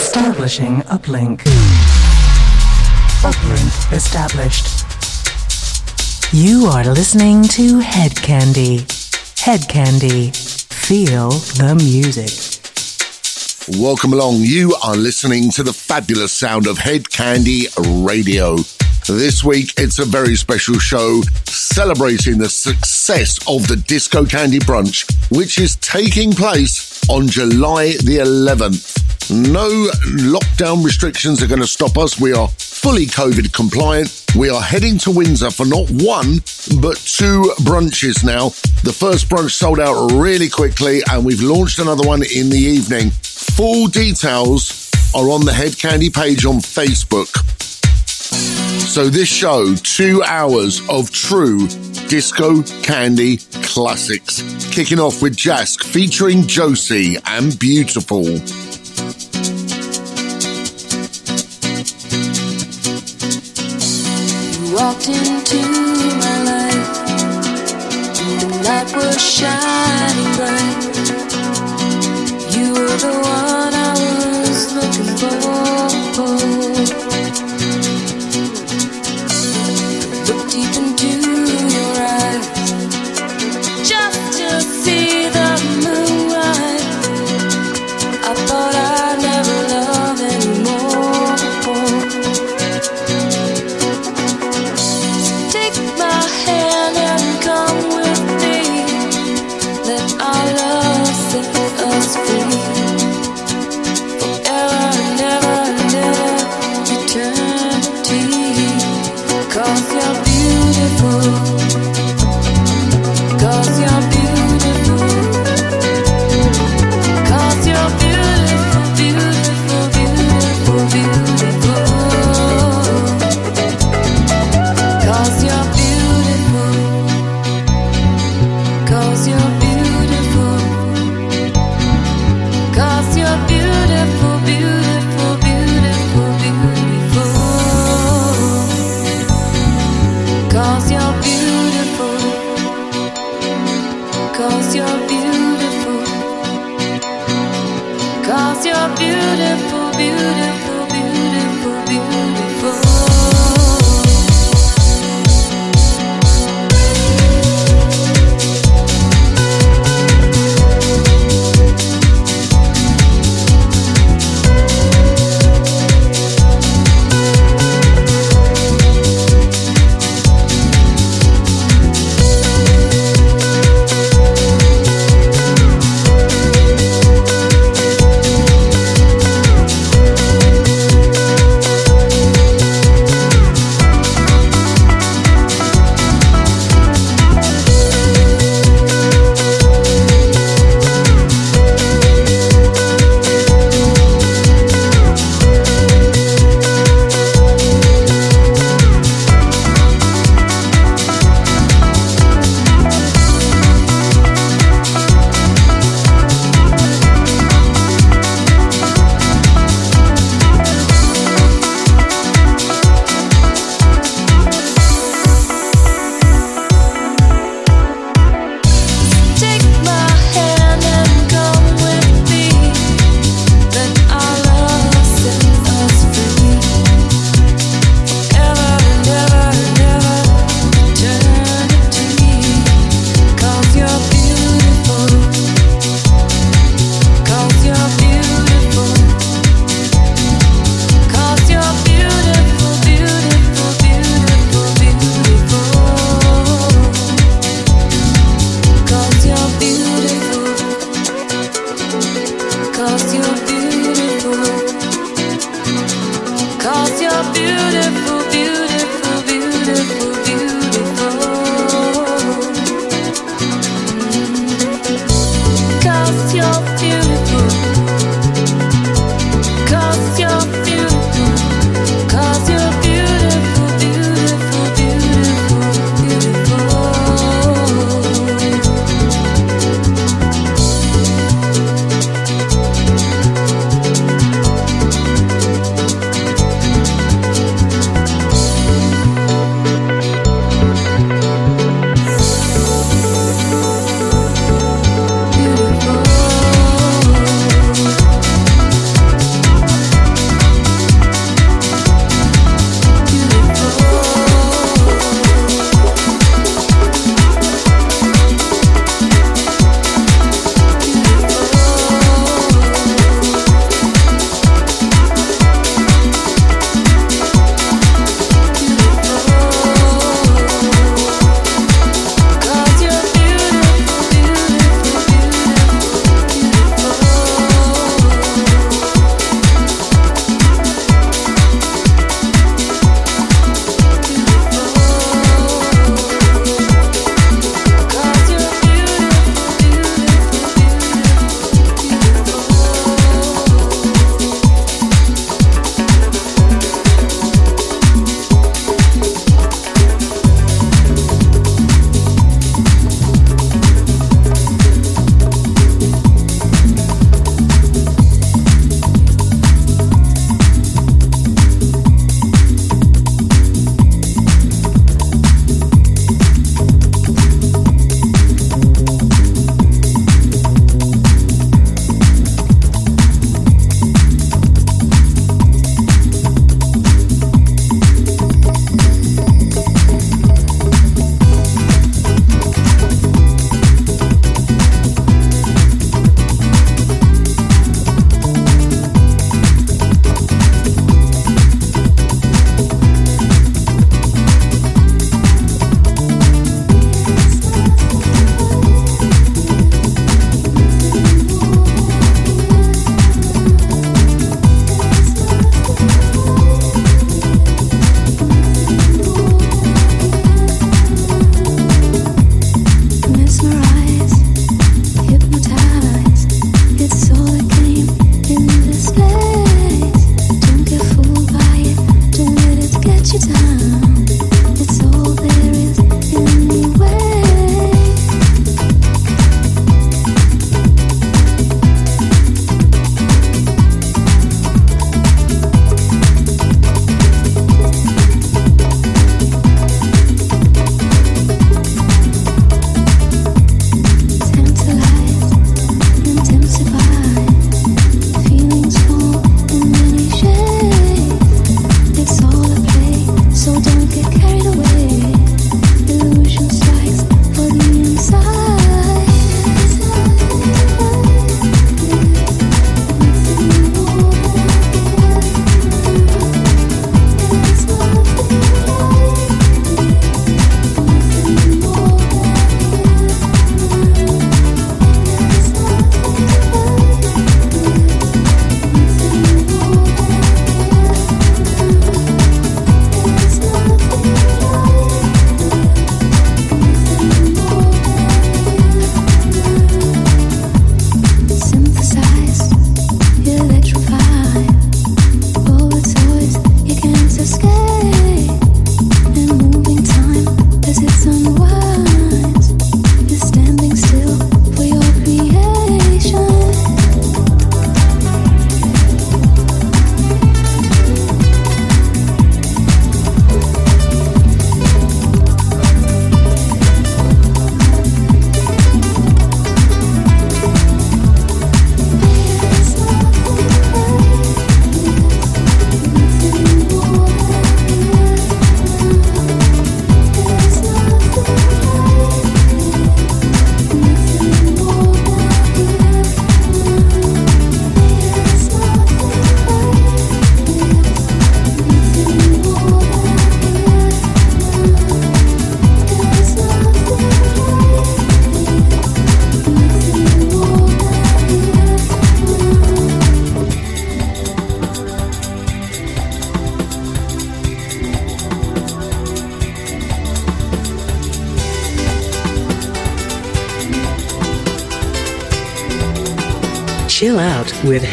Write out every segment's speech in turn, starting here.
Establishing uplink. Uplink established. You are listening to Hed Kandi. Hed Kandi. Feel the music. Welcome along. You are listening to the fabulous sound of Hed Kandi Radio. This week, it's a very special show celebrating the success of the Disco Kandi Brunch, which is taking place on July the 11th. No lockdown restrictions are going to stop us. We are fully COVID compliant. We are heading to Windsor for not one, but two brunches now. The first brunch sold out really quickly, and we've launched another one in the evening. Full details are on the Hed Kandi page on Facebook. So, this show, two hours of true disco Kandi classics, kicking off with Jask featuring Josie and Beautiful. You walked into my life, and the light was shining bright. You were the one I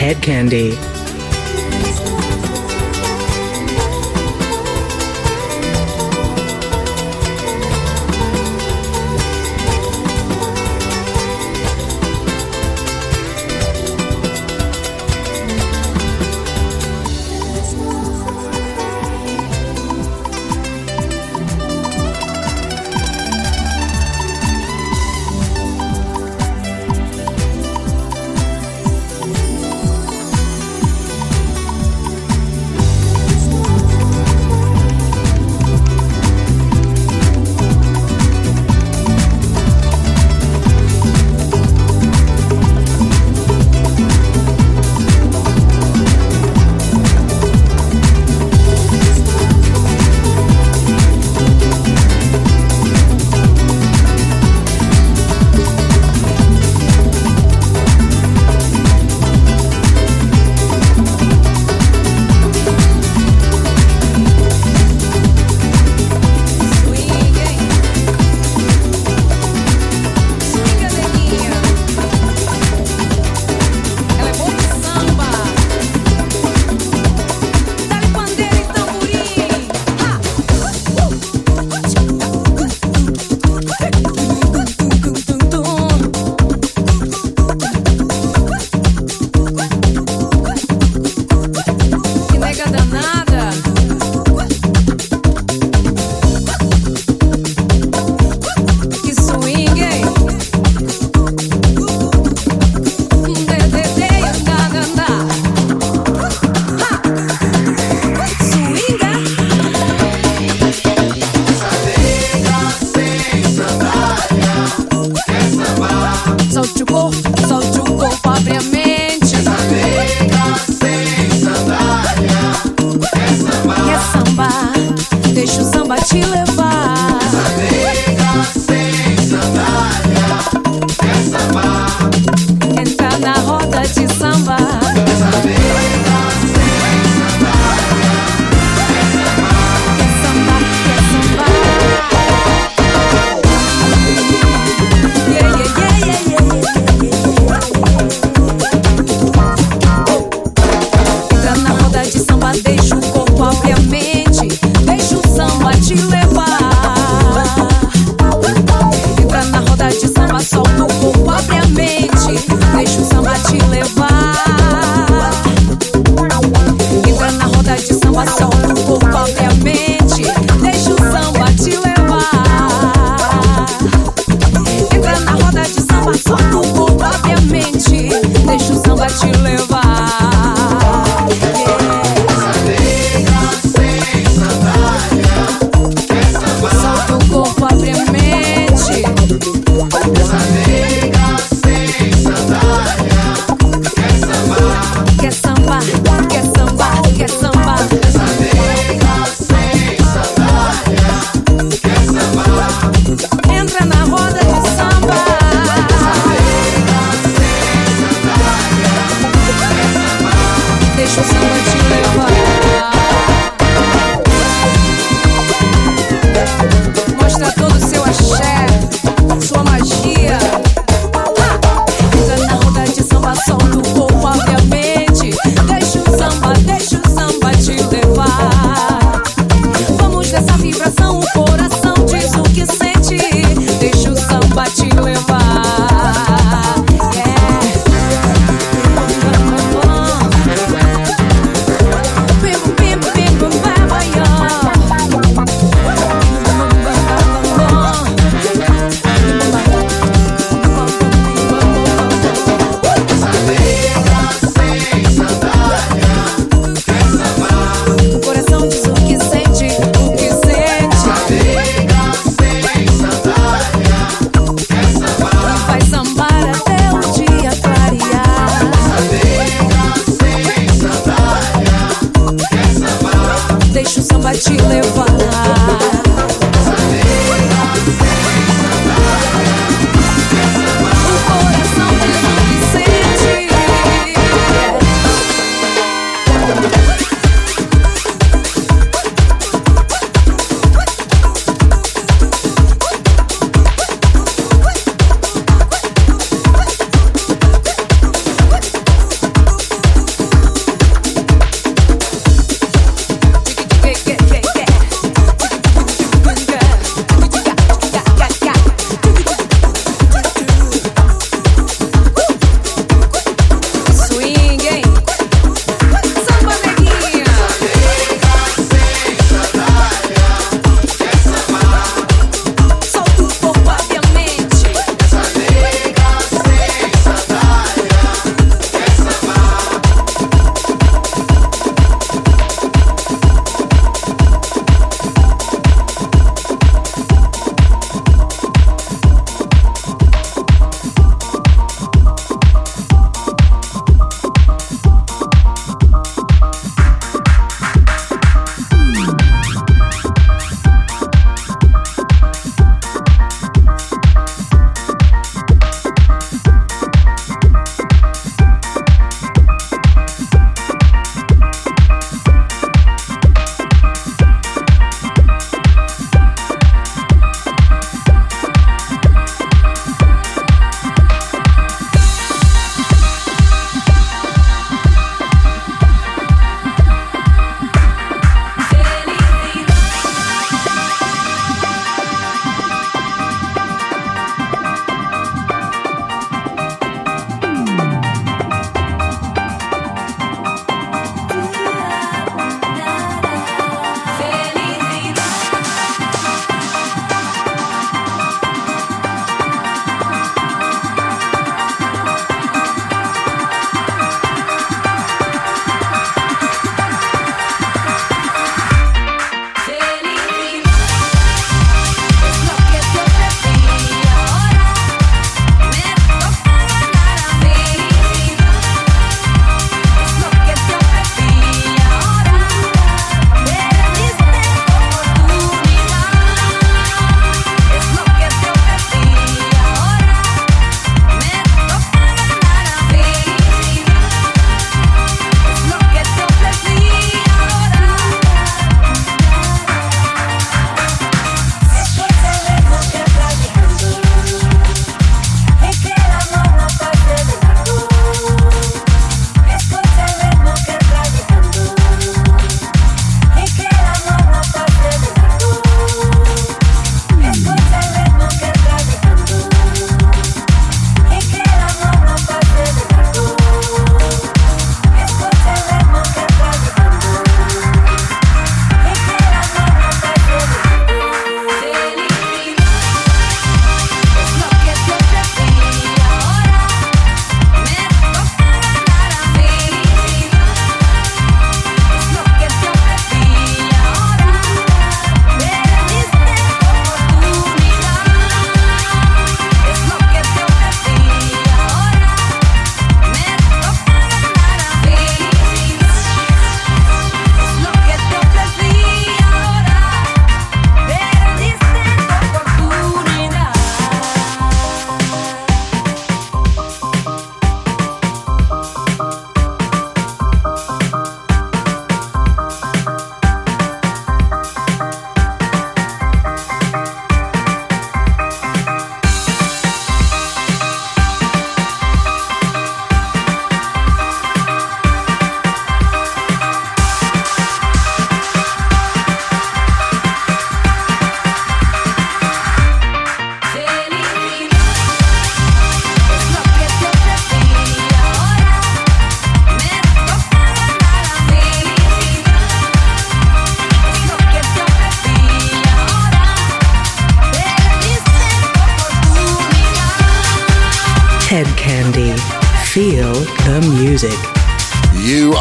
Hedkandi. Candy.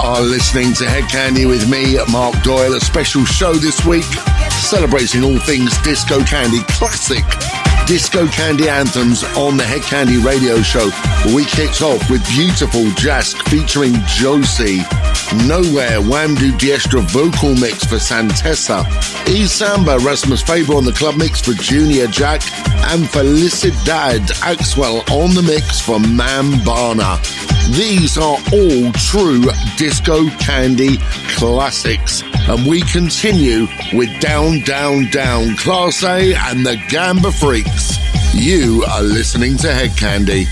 Are listening to Hed Kandi with me, Mark Doyle. A special show this week celebrating all things Disco Kandi Classic disco Kandi anthems on the Hed Kandi radio show. We kicked off with beautiful Jask featuring Josie. Nowhere, Wamdue Diestra vocal mix for Santessa. E Samba, Rasmus Faber on the club mix for Junior Jack. And Felicidad Axwell on the mix for Mambana. These are all true disco Kandi classics. And we continue with Down, Down, Down, Class A and the Gambafreaks. You are listening to Head You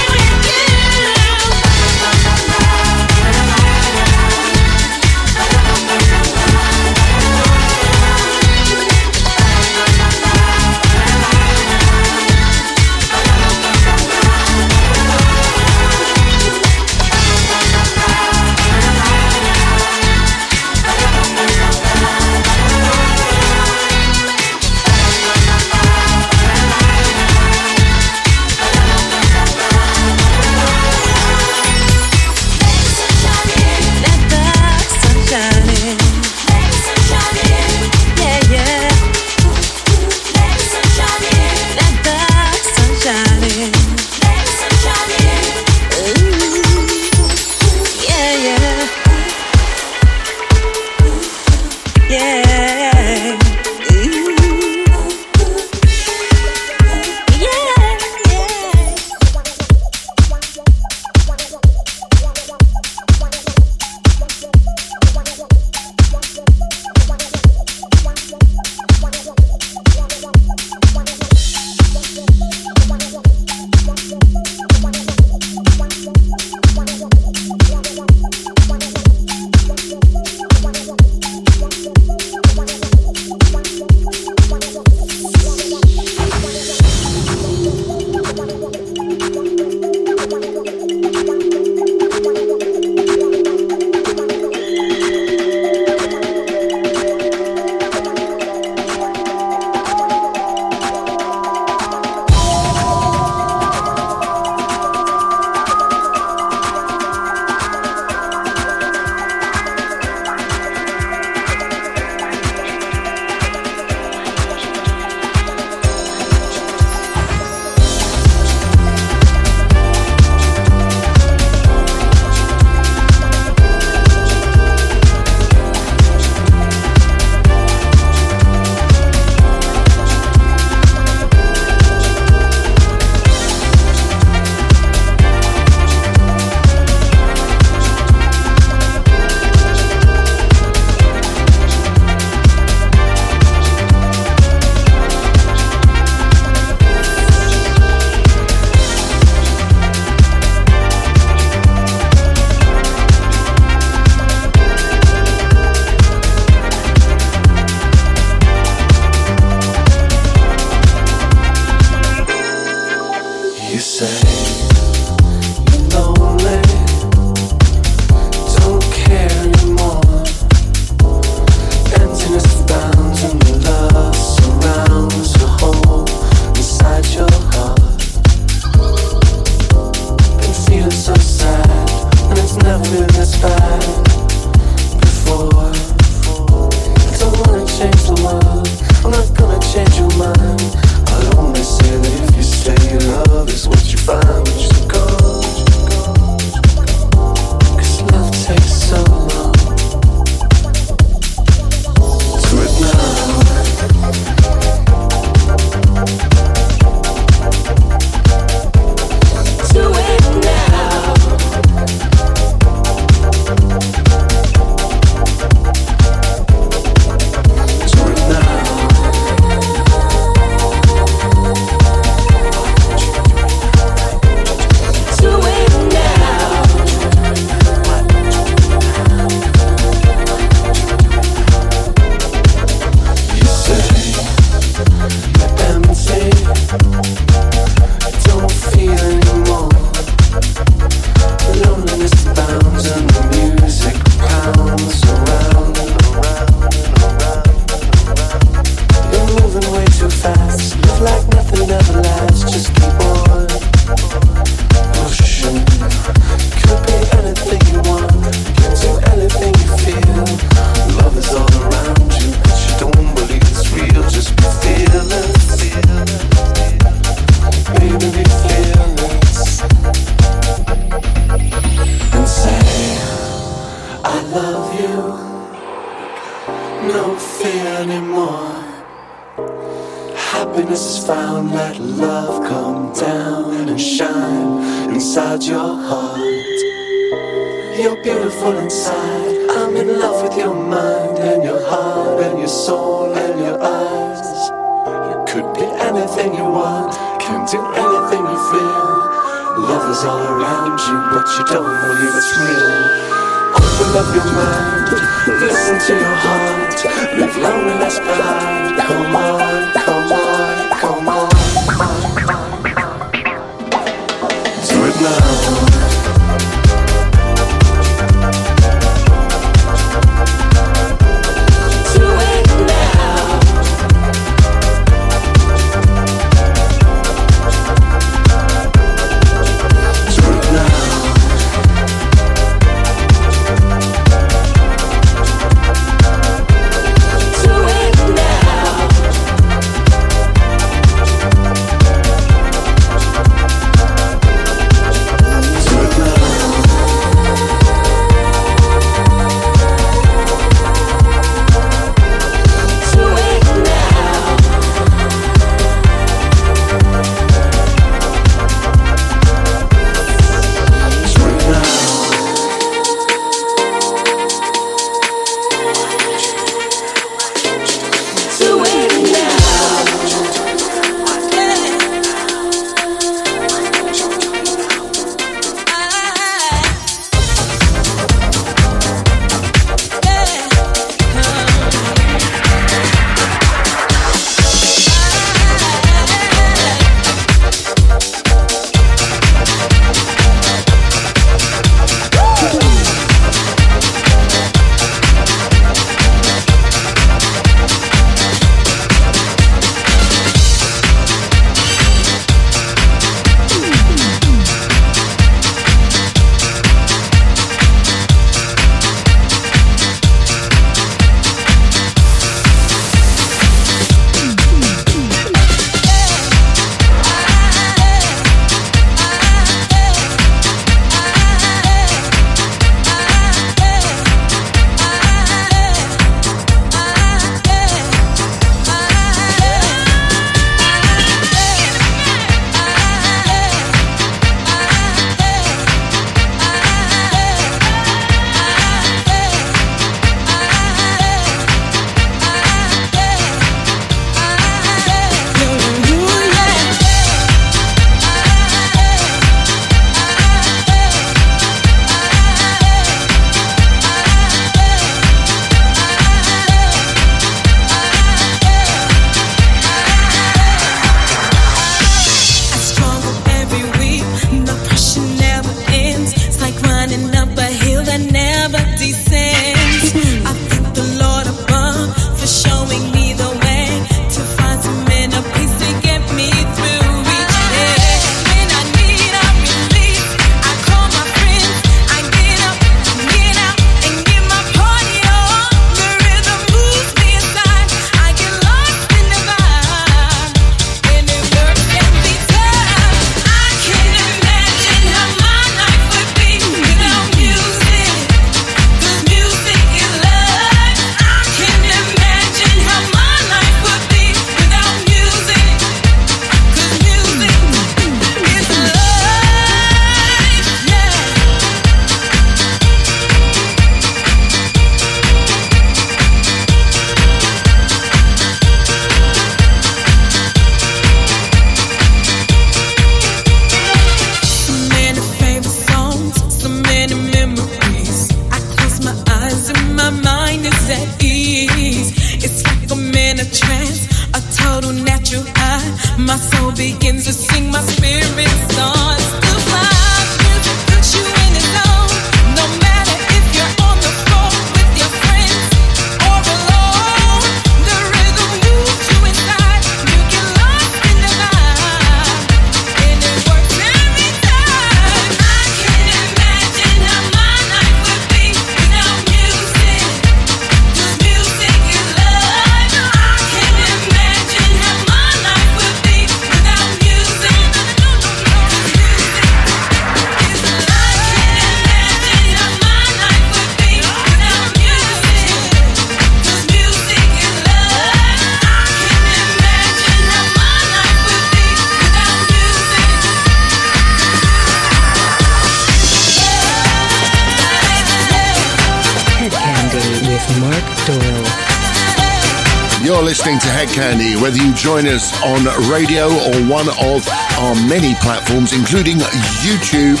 radio or one of our many platforms, including YouTube,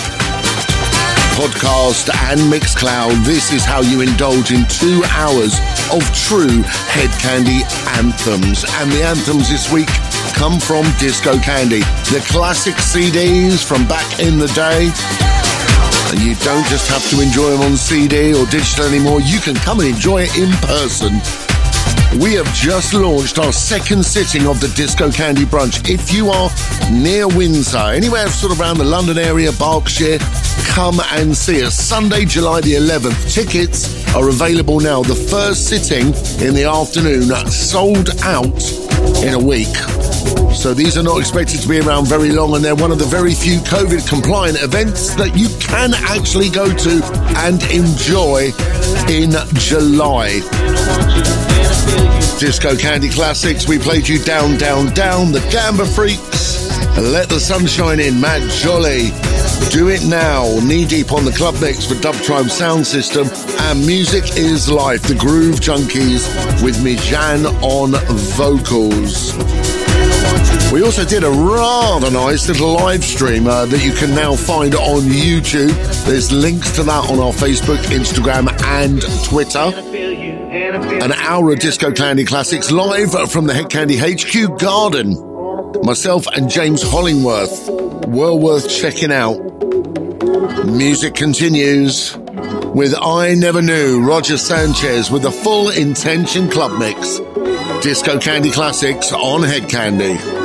podcast, and Mixcloud. This is how you indulge in two hours of true Hed Kandi anthems. And the anthems this week come from Disco Kandi, the classic CDs from back in the day. And you don't just have to enjoy them on CD or digital anymore, you can come and enjoy it in person. We have just launched our second sitting of the Disco Kandi Brunch. If you are near Windsor, anywhere sort of around the London area, Berkshire, come and see us. Sunday, July the 11th. Tickets are available now. The first sitting in the afternoon sold out in a week. So these are not expected to be around very long, and they're one of the very few COVID compliant events that you can actually go to and enjoy in July. Disco Kandi Classics, we played you Down, Down, Down, the Gambafreaks, Let the Sunshine In, Mad Jolly, Do It Now, Knee Deep on the Club Mix for Dub Tribe Sound System, and Music is Life, the Groove Junkies with Mijan on vocals. We also did a rather nice little live stream uh, that you can now find on YouTube. There's links to that on our Facebook, Instagram, and Twitter. An hour of Disco Kandi Classics live from the Hed Kandi HQ Garden. Myself and James Hollingworth. Well worth checking out. Music continues with I Never Knew, Roger Sanchez with the full intention club mix. Disco Candy Classics on Hedkandi.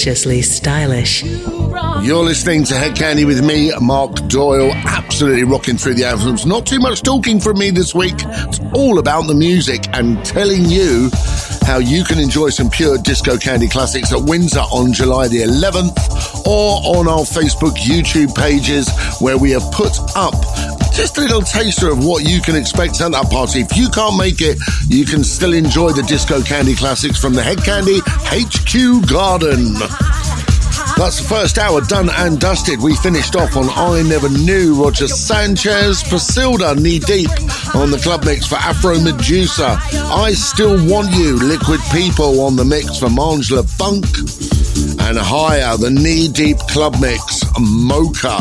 Deliciously stylish. You're listening to Hed Kandi with me, Mark Doyle, absolutely rocking through the albums. Not too much talking from me this week. It's all about the music and telling you how you can enjoy some pure disco Kandi classics at Windsor on July the 11th or on our Facebook, YouTube pages where we have put up just a little taster of what you can expect at that party. If you can't make it, you can still enjoy the disco Kandi classics from the Hedkandi HQ Garden. That's the first hour done and dusted. We finished off on I Never Knew, Roger Sanchez, Pasilda Knee Deep on the club mix for Afro Medusa. I Still Want You, Liquid People on the mix for Mangela Funk. And higher, the Knee Deep club mix, Mocha.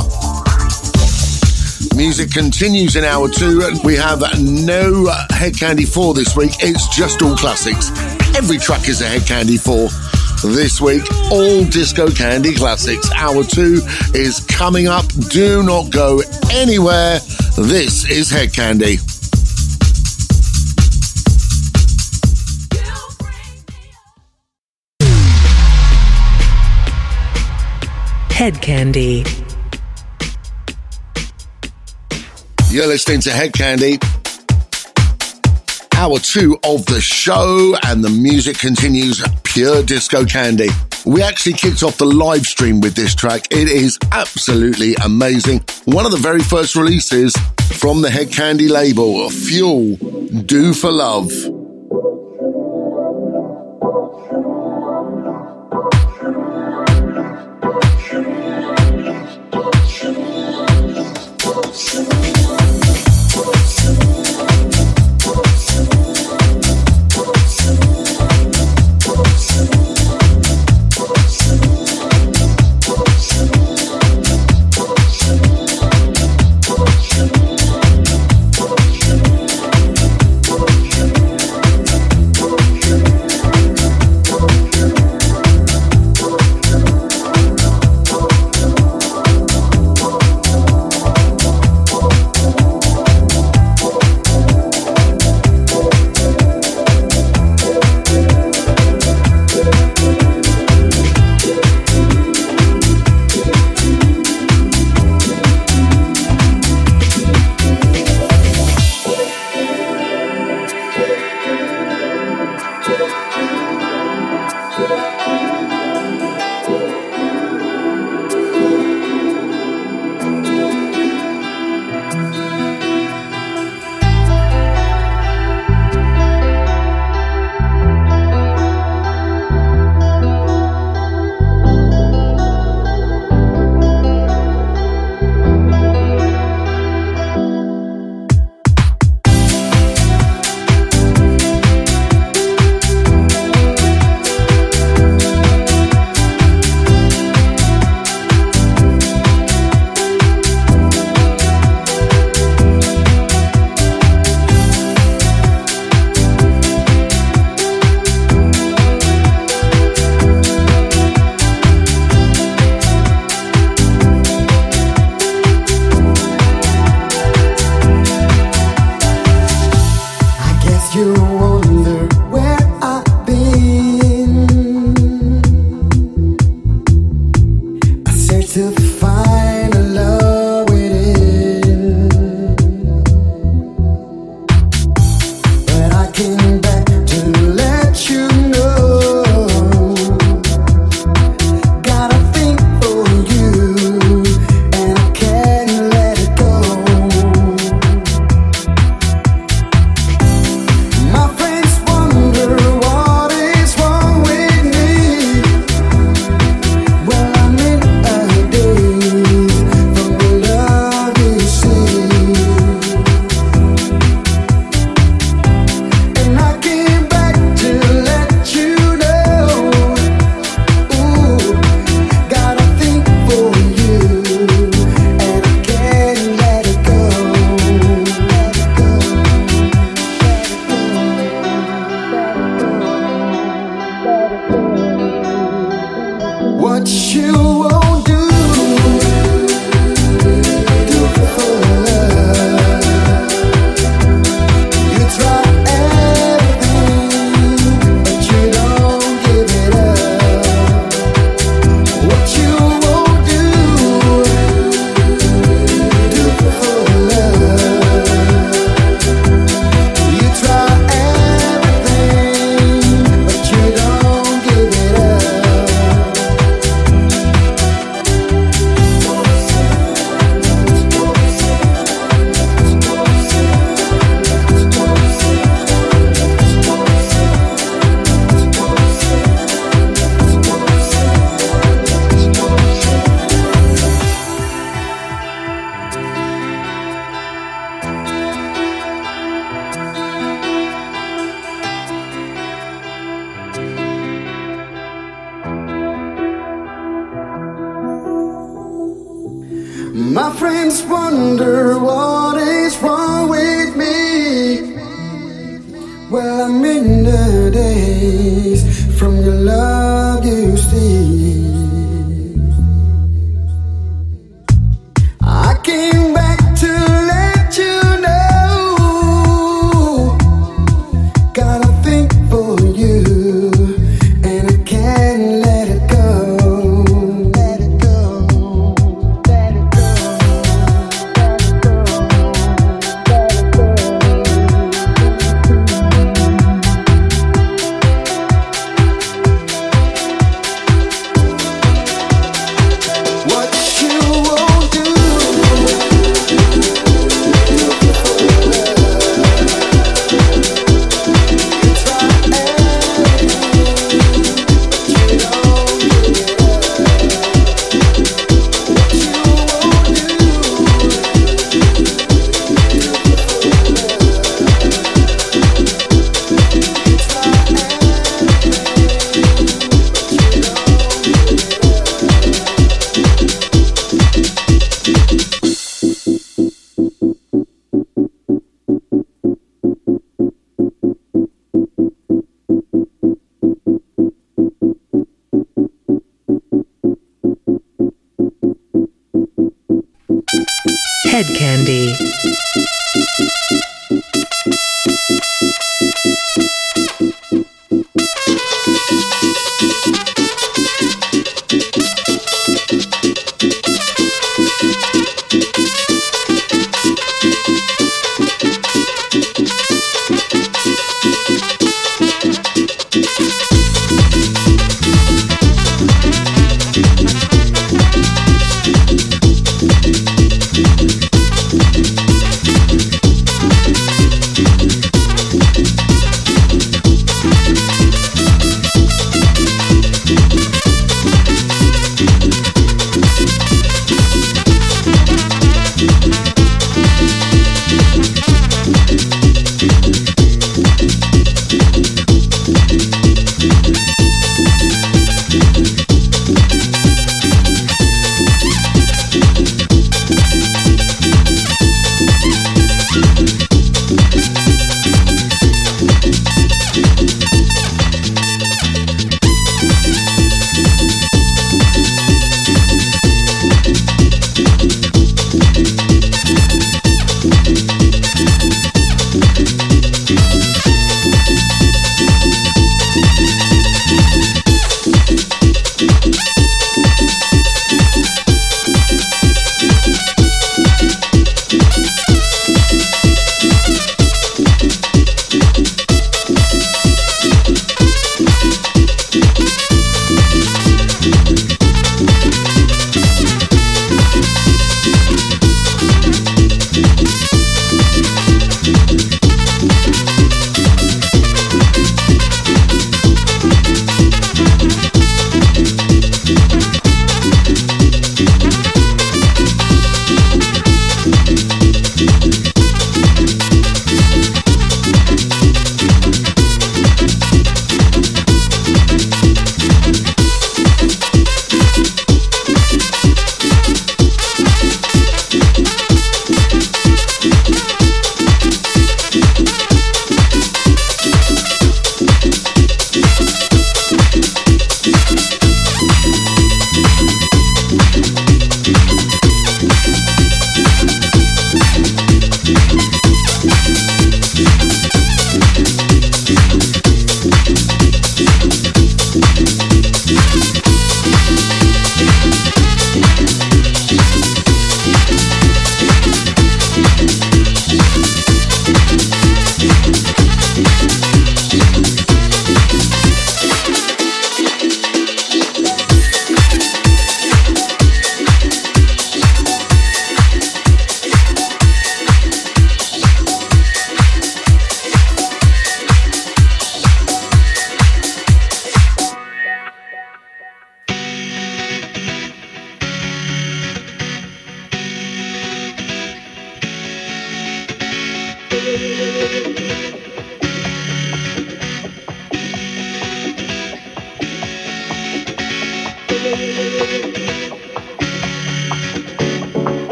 Music continues in hour two. We have no Hed Kandi for this week. It's just all classics. Every track is a Hed Kandi for. This week, all Disco Kandi classics. Hour two is coming up. Do not go anywhere. This is Hed Kandi. Hed Kandi. You're listening to Hedkandi. Hour two of the show, and the music continues pure disco Kandi. We actually kicked off the live stream with this track. It is absolutely amazing. One of the very first releases from the Hed Kandi label, Fuel, Do for Love.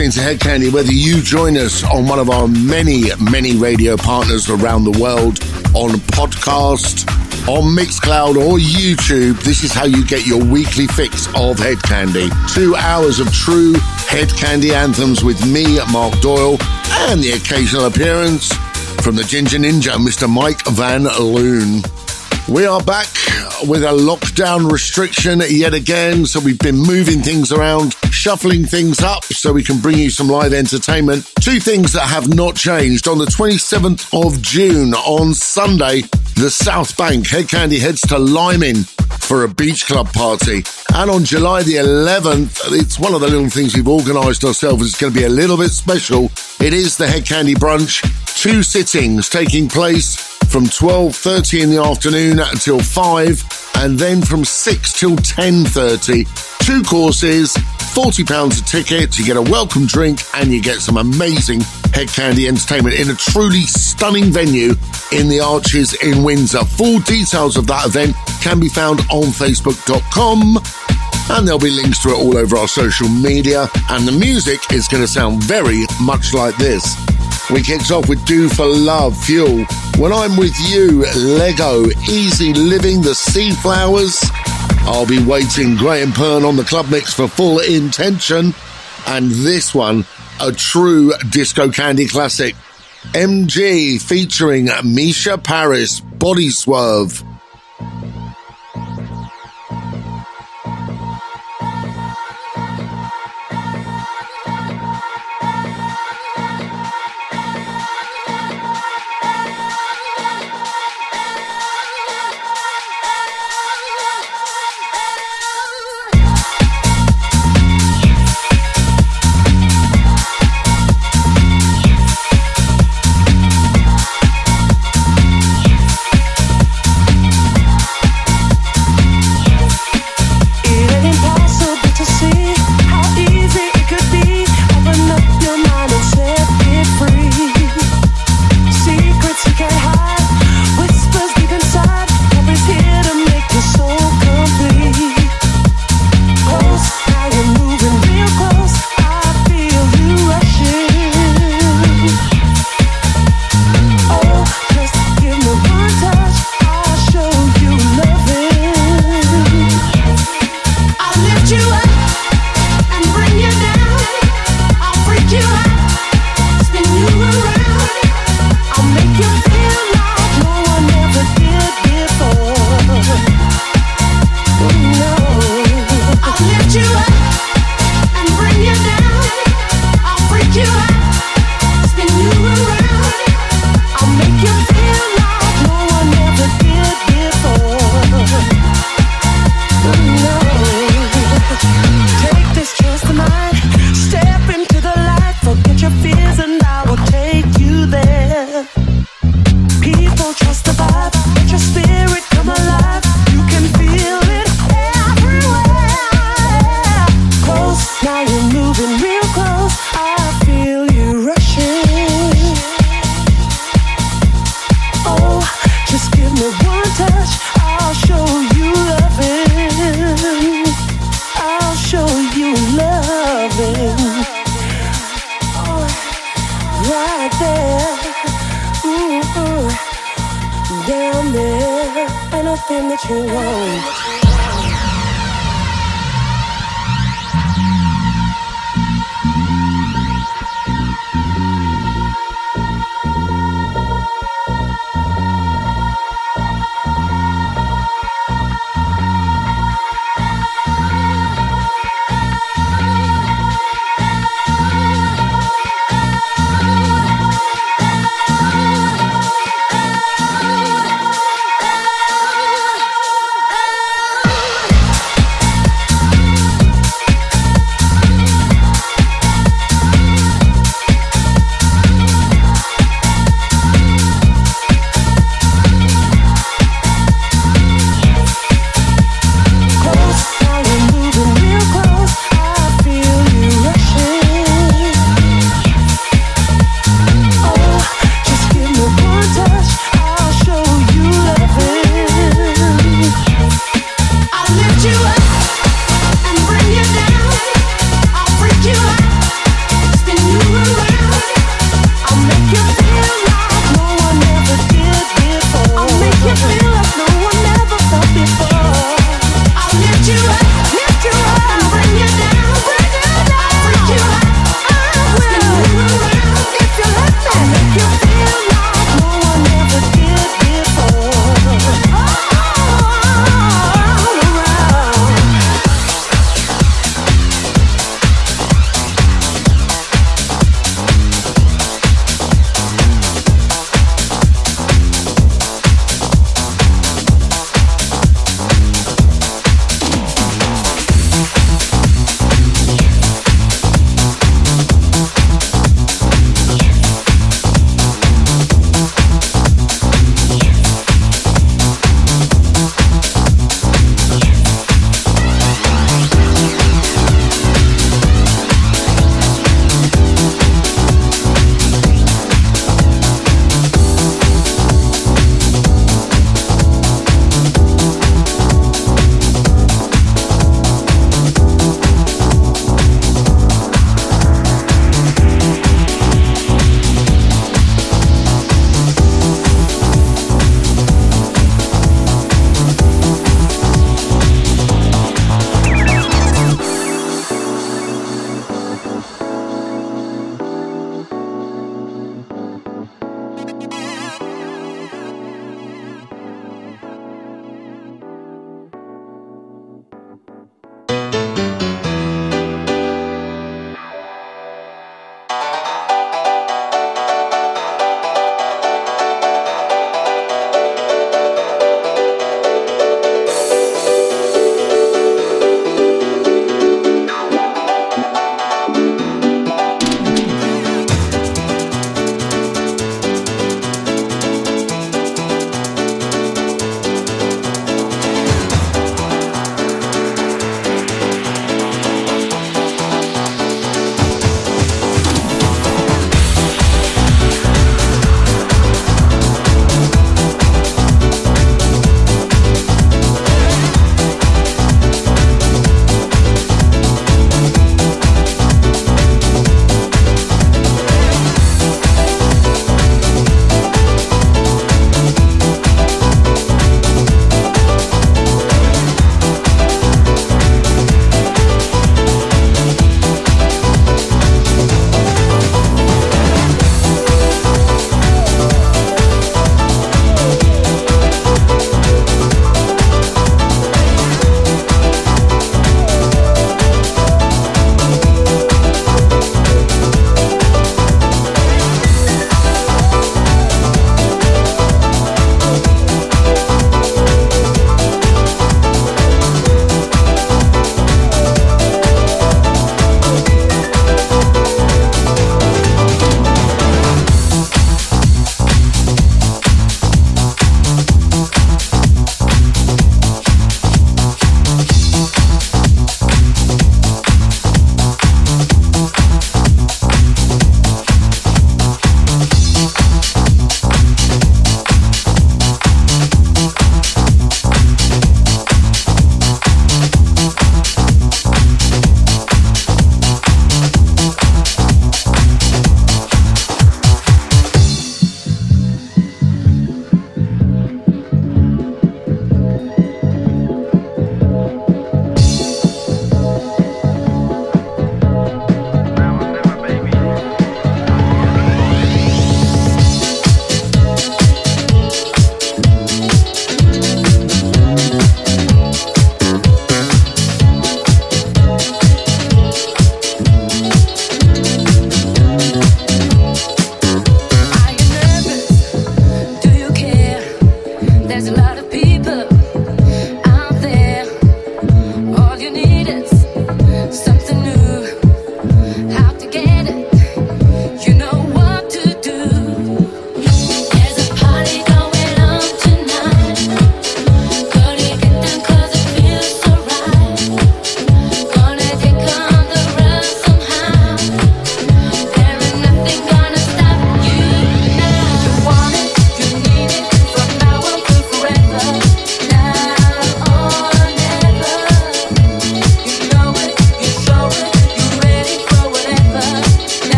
Listening to Hedkandi, whether you join us on one of our many, many radio partners around the world, on podcast, on Mixcloud or YouTube, this is how you get your weekly fix of Hed Kandi. Two hours of true Hed Kandi anthems with me, Mark Doyle, and the occasional appearance from the Ginger Ninja, Mr. Mike Van Loon. We are back with a lockdown restriction yet again, so we've been moving things around, shuffling things up so we can bring you some live entertainment. Two things that have not changed. On the 27th of June, on Sunday, the South Bank, Hed Kandi heads to Lymin for a beach club party. And on July the 11th, it's one of the little things we've organised ourselves. It's going to be a little bit special. It is the Hed Kandi Brunch. Two sittings taking place from 12.30 in the afternoon until 5 and then from 6 till 10.30. Two courses, £40 a ticket, you get a welcome drink and you get some amazing Hed Kandi entertainment in a truly stunning venue in the Arches in Windsor. Full details of that event can be found on facebook.com and there'll be links to it all over our social media and the music is going to sound very much like this. We kicked off with Do for Love, Fuel. When I'm with you, Lego, Easy Living, The Sea Flowers. I'll be waiting, Graham Pern on the club mix for Full Intention. And this one, a true disco Kandi classic. MG featuring Misha Paris, Body Swerve.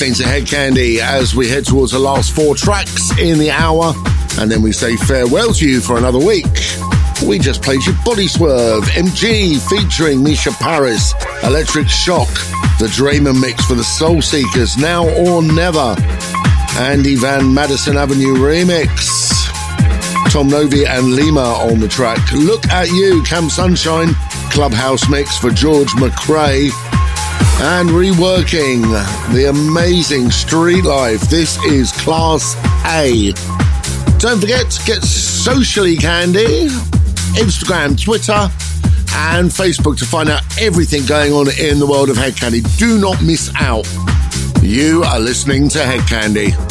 Listening to Kandi as we head towards the last four tracks in the hour, and then we say farewell to you for another week. We just played you Body Swerve, MG featuring Misha Paris, Electric Shock, the Dreamer mix for the Soul Seekers, Now or Never, Andy Van Madison Avenue remix. Tom Novy and Lima on the track. Look at you, Camp Sunshine, Clubhouse mix for George McCrae and reworking the amazing Street Life. This is Class A. Don't forget to get socially Kandi, Instagram, Twitter, and Facebook to find out everything going on in the world of Hed Kandi. Do not miss out. You are listening to Hedkandi.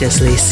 Deliciously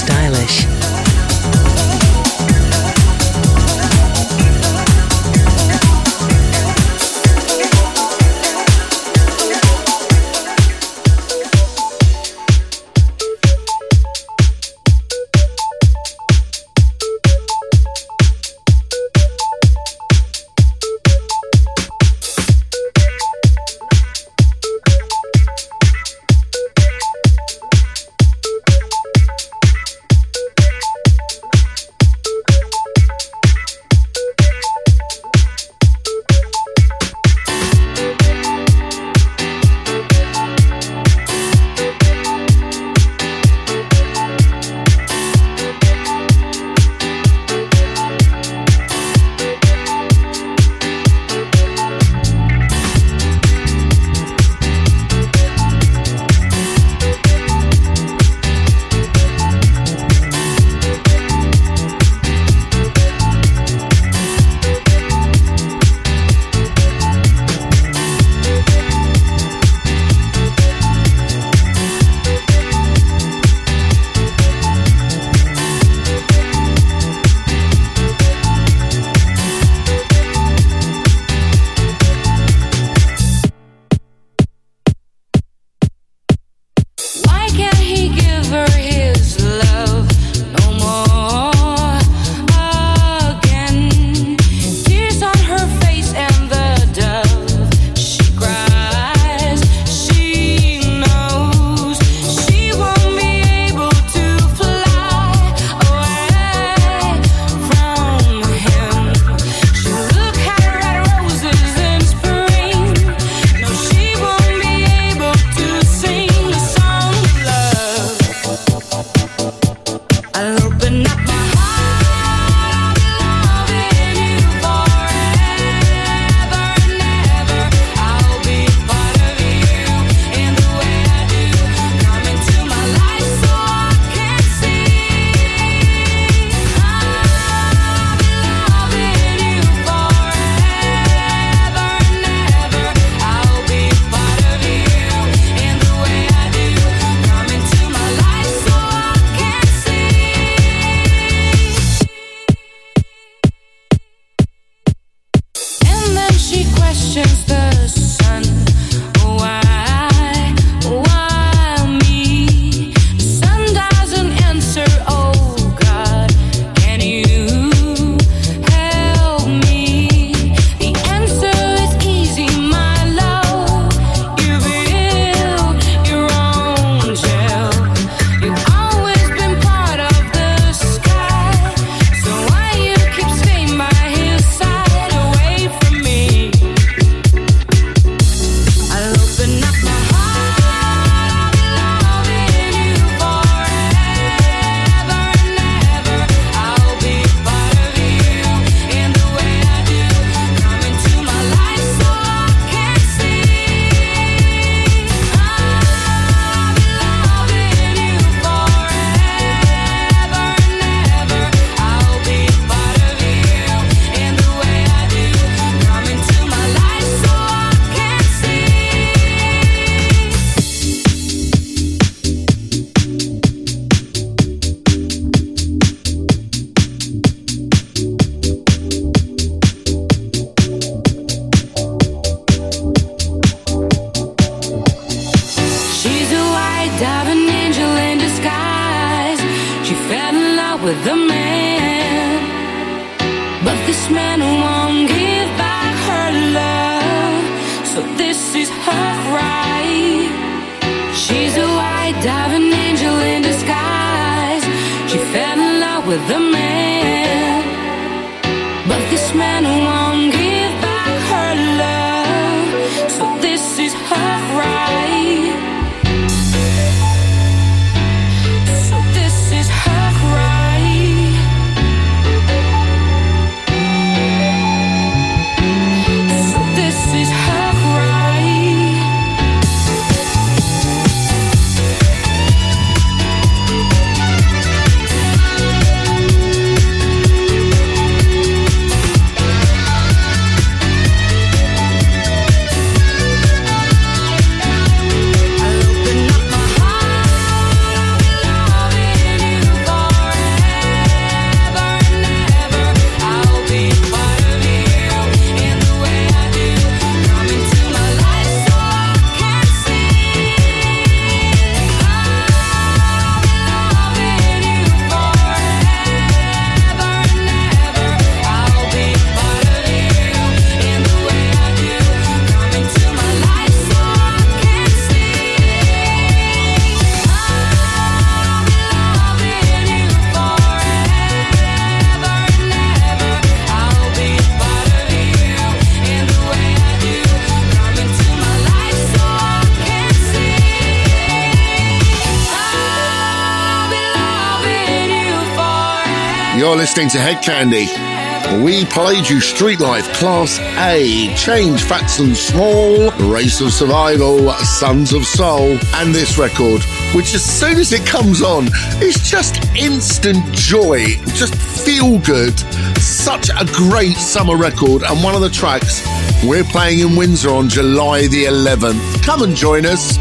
listening to Kandi, We played you Street Life Class A, Change Fats and Small, Race of Survival, Sons of Soul, and this record, which as soon as it comes on, is just instant joy, just feel good. Such a great summer record, and one of the tracks we're playing in Windsor on July the 11th. Come and join us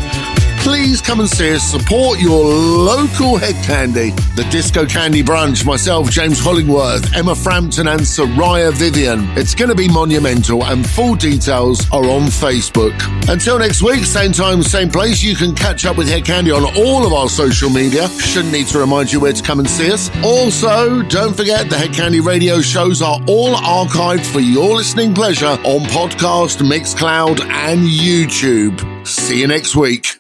please come and see us. Support your local Hed Kandi, The Disco Kandi Brunch, myself, James Hollingworth, Emma Frampton, and Soraya Vivian. It's going to be monumental, and full details are on Facebook. Until next week, same time, same place, you can catch up with Hed Kandi on all of our social media. Shouldn't need to remind you where to come and see us. Also, don't forget the Hed Kandi radio shows are all archived for your listening pleasure on podcast, Mixcloud, and YouTube. See you next week.